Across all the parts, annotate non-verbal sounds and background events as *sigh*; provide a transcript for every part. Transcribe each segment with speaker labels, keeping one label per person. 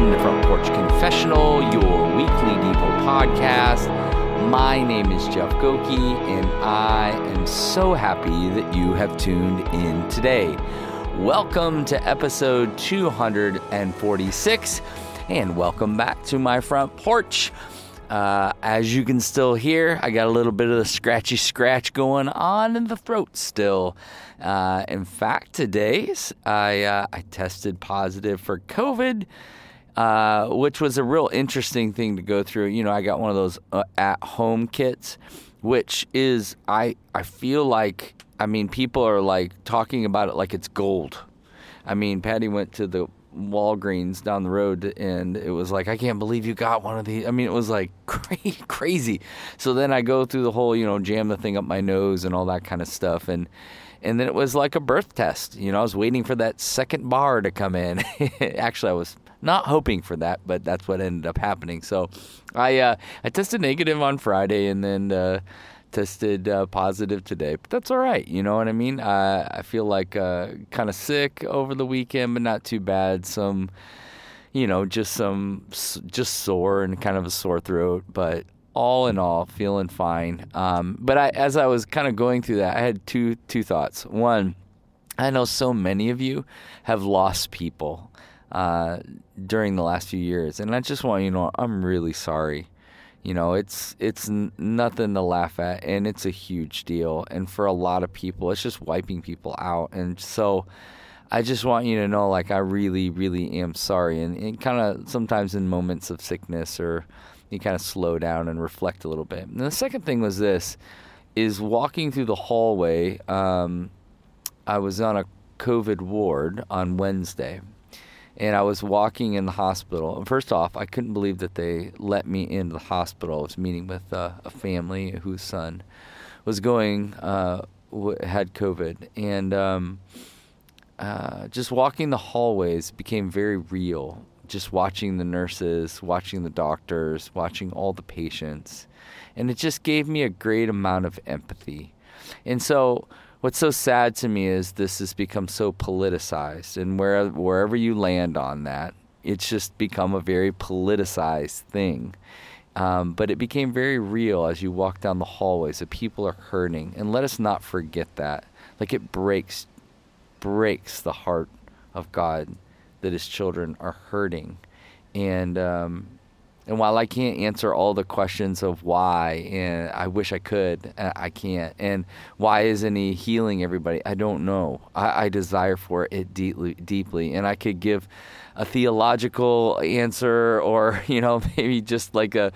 Speaker 1: to Front Porch Confessional, your weekly Devo podcast. My name is Jeff Goki, and I am so happy that you have tuned in today. Welcome to episode 246, and welcome back to my front porch. Uh, as you can still hear, I got a little bit of the scratchy scratch going on in the throat still. Uh, in fact, today I uh, I tested positive for COVID, uh, which was a real interesting thing to go through. You know, I got one of those uh, at home kits, which is I I feel like I mean people are like talking about it like it's gold. I mean, Patty went to the Walgreens down the road, and it was like, I can't believe you got one of these. I mean, it was like *laughs* crazy. So then I go through the whole, you know, jam the thing up my nose and all that kind of stuff, and and then it was like a birth test. You know, I was waiting for that second bar to come in. *laughs* Actually, I was not hoping for that, but that's what ended up happening. So I uh, I tested negative on Friday, and then. Uh, tested uh, positive today, but that's all right. You know what I mean? I feel like uh, kind of sick over the weekend, but not too bad. Some, you know, just some, just sore and kind of a sore throat, but all in all, feeling fine. Um, but I, as I was kind of going through that, I had two two thoughts. One, I know so many of you have lost people uh, during the last few years, and I just want you to know I'm really sorry. You know it's it's n- nothing to laugh at and it's a huge deal. And for a lot of people it's just wiping people out. And so i just want you to know like i really really am sorry. And, and kind of sometimes in moments of sickness or you kind of slow down and reflect a little bit. And the second thing was this is walking through the hallway um, i was on a covid ward on wednesday and I was walking in the hospital. First off, I couldn't believe that they let me into the hospital. I was meeting with uh, a family whose son was going uh, had COVID, and um, uh, just walking the hallways became very real. Just watching the nurses, watching the doctors, watching all the patients, and it just gave me a great amount of empathy. And so what's so sad to me is this has become so politicized, and where wherever you land on that, it's just become a very politicized thing. Um, but it became very real as you walk down the hallways that people are hurting, and let us not forget that. Like it breaks, breaks the heart of God that His children are hurting, and um, and while I can't answer all the questions of why, and I wish I could, uh, I can't. And why isn't he healing everybody? I don't know. I, I desire for it deeply, deeply, and I could give a theological answer, or *laughs* you know, maybe just like a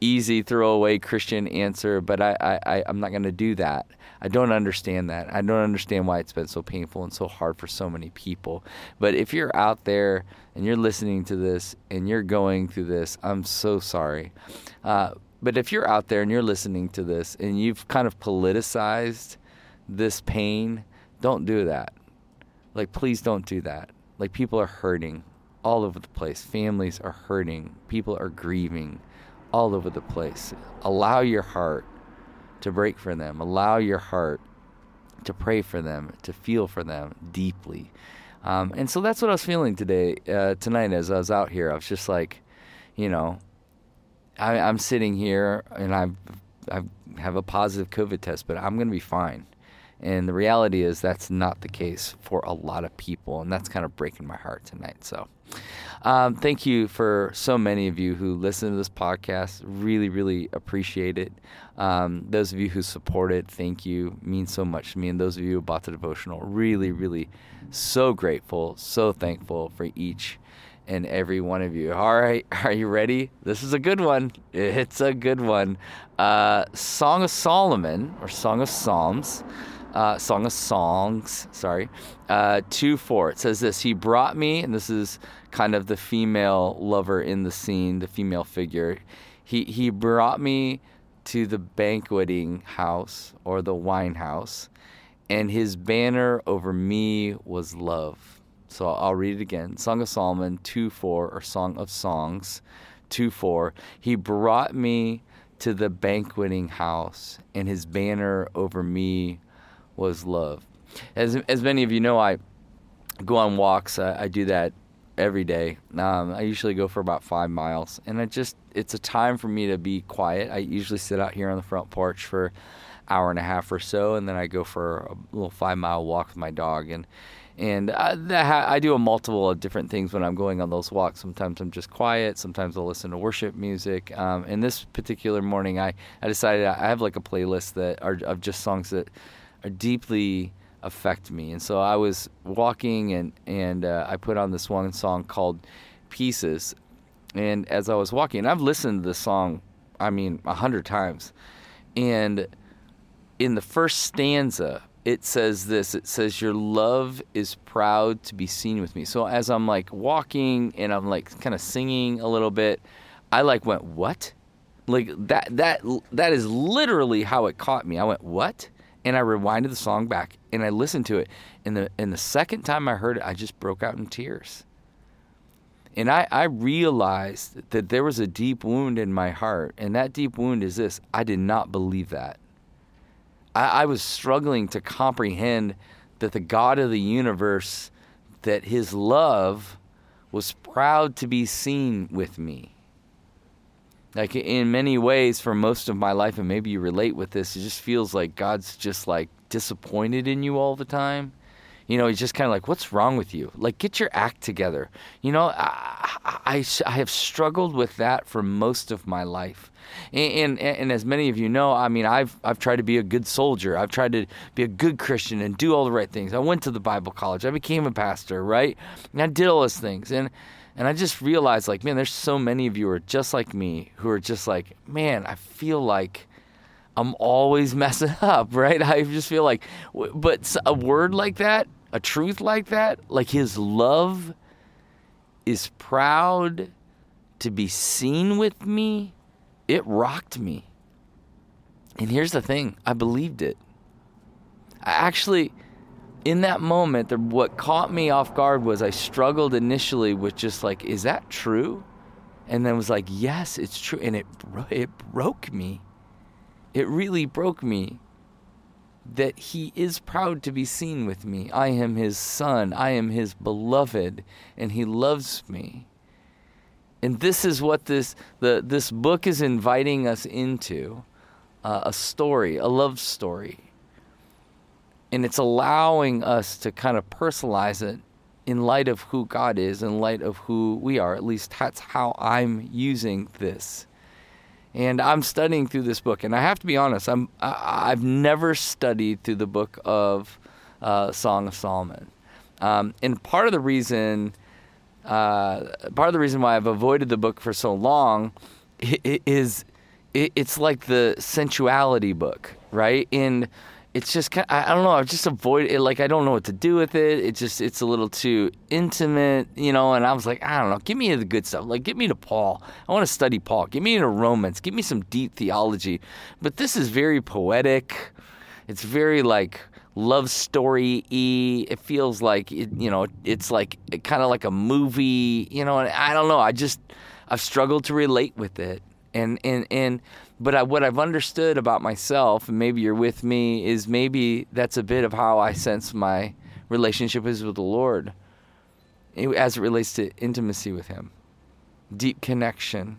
Speaker 1: easy throwaway Christian answer. But I, I, I'm not going to do that. I don't understand that. I don't understand why it's been so painful and so hard for so many people. But if you're out there and you're listening to this and you're going through this, I'm so sorry. Uh, but if you're out there and you're listening to this and you've kind of politicized this pain, don't do that. Like, please don't do that. Like, people are hurting all over the place. Families are hurting. People are grieving all over the place. Allow your heart to break for them. Allow your heart to pray for them, to feel for them deeply. Um, and so that's what I was feeling today, uh, tonight as I was out here. I was just like, you know, I, am sitting here and I've, I have a positive COVID test, but I'm going to be fine. And the reality is that's not the case for a lot of people, and that's kind of breaking my heart tonight. So, um, thank you for so many of you who listen to this podcast. Really, really appreciate it. Um, those of you who support it, thank you. Means so much to me. And those of you who bought the devotional, really, really so grateful, so thankful for each and every one of you. All right, *laughs* are you ready? This is a good one. It's a good one. Uh, Song of Solomon or Song of Psalms uh, Song of Songs, sorry, uh, 2 4. It says this He brought me, and this is kind of the female lover in the scene, the female figure. He, he brought me to the banqueting house or the wine house, and his banner over me was love. So I'll read it again Song of Solomon 2 4, or Song of Songs 2 4. He brought me to the banqueting house, and his banner over me was love. As as many of you know, I go on walks. I, I do that every day. Um, I usually go for about five miles, and it just it's a time for me to be quiet. I usually sit out here on the front porch for hour and a half or so, and then I go for a little five mile walk with my dog. And and I, ha- I do a multiple of different things when I'm going on those walks. Sometimes I'm just quiet. Sometimes I'll listen to worship music. Um, and this particular morning, I, I decided I have like a playlist that are of just songs that deeply affect me. And so I was walking and and uh, I put on this one song called Pieces. And as I was walking, I've listened to this song, I mean, a hundred times. And in the first stanza, it says this it says your love is proud to be seen with me so as i'm like walking and i'm like kind of singing a little bit i like went what like that that that is literally how it caught me i went what and i rewinded the song back and i listened to it and the and the second time i heard it i just broke out in tears and I, I realized that there was a deep wound in my heart and that deep wound is this i did not believe that I, I was struggling to comprehend that the God of the universe, that his love was proud to be seen with me. Like in many ways, for most of my life, and maybe you relate with this, it just feels like God's just like disappointed in you all the time. You know, he's just kind of like, what's wrong with you? Like, get your act together. You know, I, I, I have struggled with that for most of my life. And, and, and as many of you know, I mean, I've I've tried to be a good soldier. I've tried to be a good Christian and do all the right things. I went to the Bible college. I became a pastor, right? And I did all those things. And and I just realized, like, man, there's so many of you are just like me, who are just like, man, I feel like I'm always *laughs* messing up, right? I just feel like, but a word like that a truth like that, like his love is proud to be seen with me, it rocked me. And here's the thing I believed it. I actually, in that moment, what caught me off guard was I struggled initially with just like, is that true? And then was like, yes, it's true. And it, it broke me. It really broke me that he is proud to be seen with me. I am his son. I am his beloved, and he loves me. And this is what this the this book is inviting us into uh, a story, a love story. And it's allowing us to kind of personalize it in light of who God is, in light of who we are. At least that's how I'm using this and I'm studying through this book, and I have to be honest, I'm I, have never studied through the book of uh, Song of Solomon, um, and part of the reason, uh, part of the reason why I've avoided the book for so long, is it's like the sensuality book, right? In it's just kind of, I don't know. I've just avoid it. Like I don't know what to do with it. It just it's a little too intimate, you know. And I was like, I don't know. Give me the good stuff. Like get me to Paul. I want to study Paul. Give me into Romans. Give me some deep theology. But this is very poetic. It's very like love story y. It feels like it, you know. It's like kind of like a movie, you know. And I don't know. I just I've struggled to relate with it. And and and but I, what I've understood about myself, and maybe you're with me, is maybe that's a bit of how I sense my relationship is with the Lord as it relates to intimacy with Him, deep connection.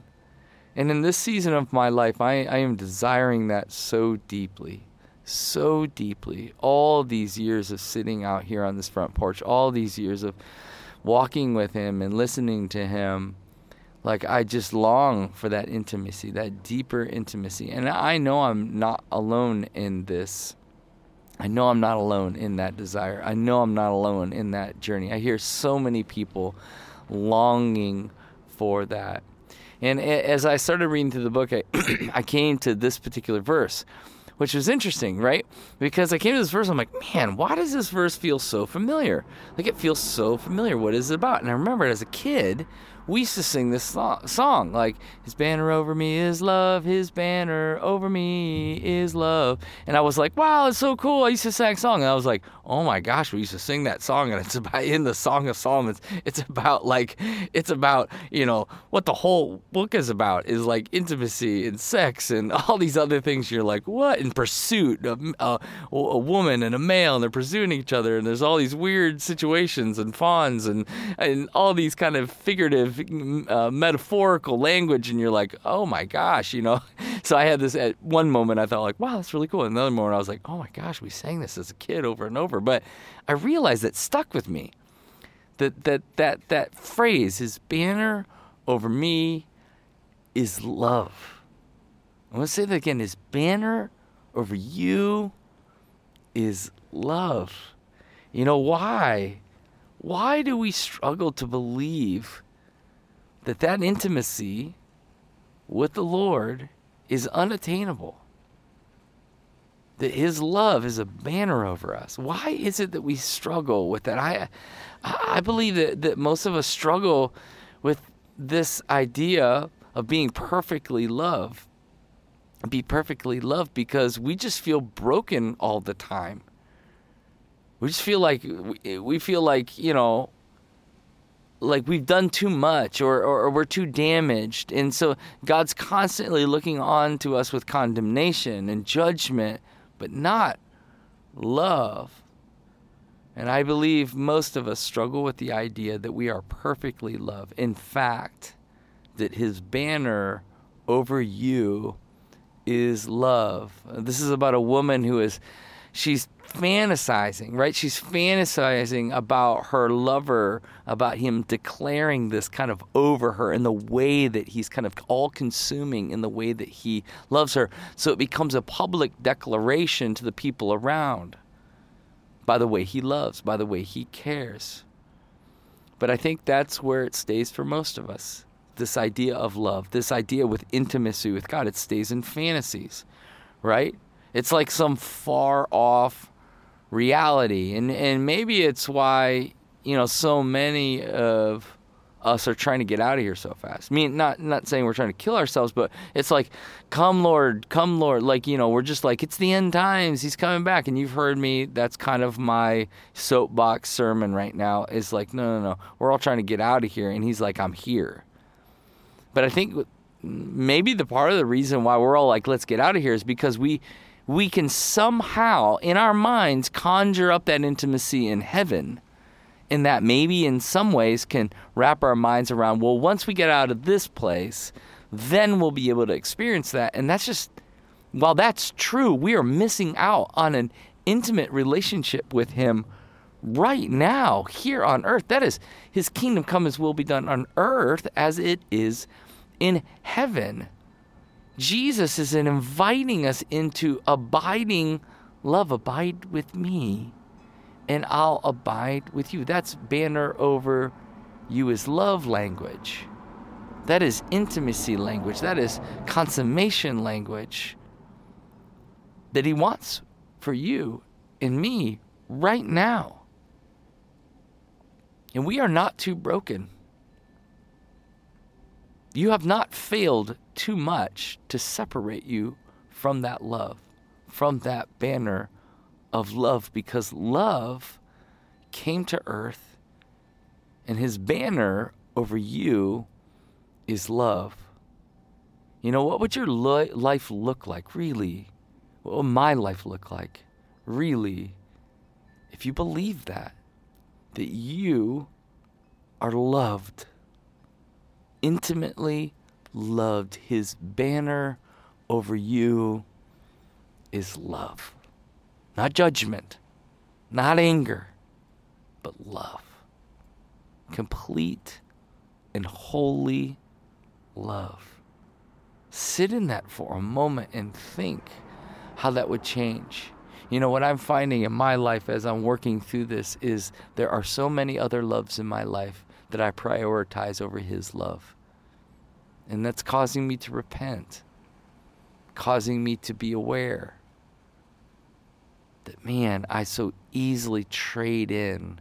Speaker 1: And in this season of my life, I, I am desiring that so deeply, so deeply. All these years of sitting out here on this front porch, all these years of walking with Him and listening to Him like I just long for that intimacy, that deeper intimacy. And I know I'm not alone in this. I know I'm not alone in that desire. I know I'm not alone in that journey. I hear so many people longing for that. And as I started reading through the book, I, *clears throat* I came to this particular verse, which was interesting, right? Because I came to this verse, I'm like, man, why does this verse feel so familiar? Like it feels so familiar. What is it about? And I remember as a kid, we used to sing this song like his banner over me is love his banner over me is love. And i was like wow it's so cool i used to sing a song. And i was like oh my gosh we used to sing that song and it's about in the song of solomon it's about like it's about you know what the whole book is about is like intimacy and sex and *laughs* all these other things. You're like what? In pursuit of uh, a woman and a male and they're pursuing each other and there's all these weird situations and fawns and and all these kind of figurative uh, metaphorical language, and you're like, oh my gosh, you know. *laughs* So I had this at one moment, I thought like, wow, that's really cool. And another moment, I was like, oh my gosh, we sang this as a kid over and over. But I realized it stuck with me. That that that that phrase, his banner over me, is love. I want to say that again. His banner over you is love. You know why? Why do we struggle to believe that that intimacy with the Lord is unattainable. That His love is a banner over us. Why is it that we struggle with that? I, I believe that, that most of us struggle with this idea of being perfectly loved. Be perfectly loved because we just feel broken all the time. We just feel like we feel like you know like we've done too much or, or, or, we're too damaged. And so God's constantly looking on to us with condemnation and judgment, but not love. And I believe most of us struggle with the idea that we are perfectly loved. In fact, that his banner over you is love. This is about a woman who is she's fantasizing, right? She's fantasizing about her lover, about him declaring this kind of over her in the way that he's kind of all consuming in the way that he loves her. So it becomes a public declaration to the people around by the way he loves, by the way he cares. But I think that's where it stays for most of us. This idea of love, this idea with intimacy with God, it stays in fantasies, right? It's like some far off reality. And and maybe it's why, you know, so many of us are trying to get out of here so fast. I mean, not not saying we're trying to kill ourselves, but it's like, come Lord, come Lord. Like you know, we're just like it's the end times. He's coming back, and you've heard me. That's kind of my soapbox sermon right now. Is like, no, no, no. We're all trying to get out of here, and he's like, I'm here. But I think maybe the part of the reason why we're all like, let's get out of here, is because we we can somehow, in our minds, conjure up that intimacy in heaven. And that maybe in some ways can wrap our minds around, well, once we get out of this place, then we'll be able to experience that. And that's just, while that's true, we are missing out on an intimate relationship with Him right now, here on earth. That is, His kingdom come, His will be done on earth as it is in heaven. Jesus is inviting us into abiding love. Abide with me, and I'll abide with you. That's banner over you is love language. That is intimacy language. That is consummation language that He wants for you and me right now. And we are not too broken. You have not failed too much to separate you from that love, from that banner of love, because love came to earth and his banner over you is love. You know, what would your li- life look like, really? What would my life look like, really, if you believe that? That you are loved intimately loved. His banner over you is love. Not judgment, not anger, but love. Complete and holy love. Sit in that for a moment and think how that would change. You know, what I'm finding in my life as I'm working through this is there are so many other loves in my life that I prioritize over His love. And that's causing me to repent, causing me to be aware that, man, I so easily trade in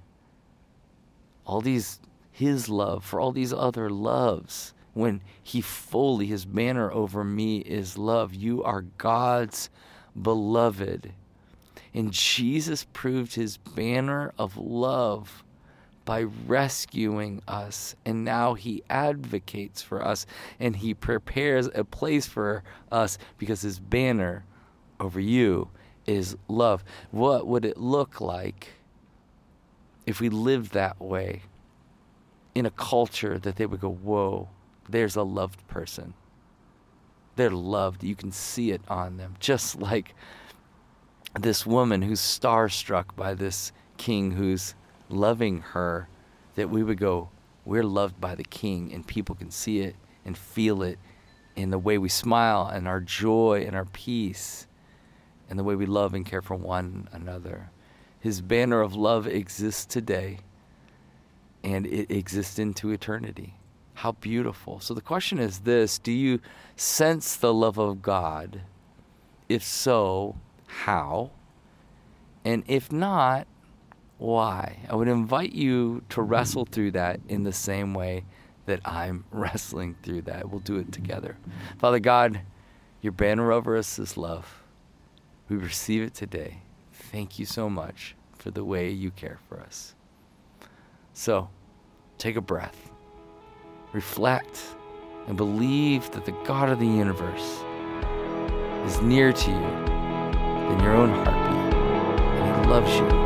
Speaker 1: all these his love for all these other loves when he fully, his banner over me is love. You are God's beloved. And Jesus proved his banner of love by rescuing us. And now he advocates for us and he prepares a place for us because his banner over you is love. What would it look like if we lived that way in a culture that they would go, whoa, there's a loved person? They're loved. You can see it on them. Just like this woman who's starstruck by this king who's loving her, that we would go, we're loved by the king, and people can see it and feel it in the way we smile and our joy and our peace and the way we love and care for one another. His banner of love exists today and it exists into eternity. How beautiful. So the question is this Do you sense the love of God? If so, how? And if not, why? I would invite you to wrestle through that in the same way that I'm *laughs* wrestling through that. We'll do it together. Father God, your banner over us is love. We receive it today. Thank you so much for the way you care for us. So, take a breath, reflect, and believe that the God of the universe is near to you in your own heartbeat, and He loves you.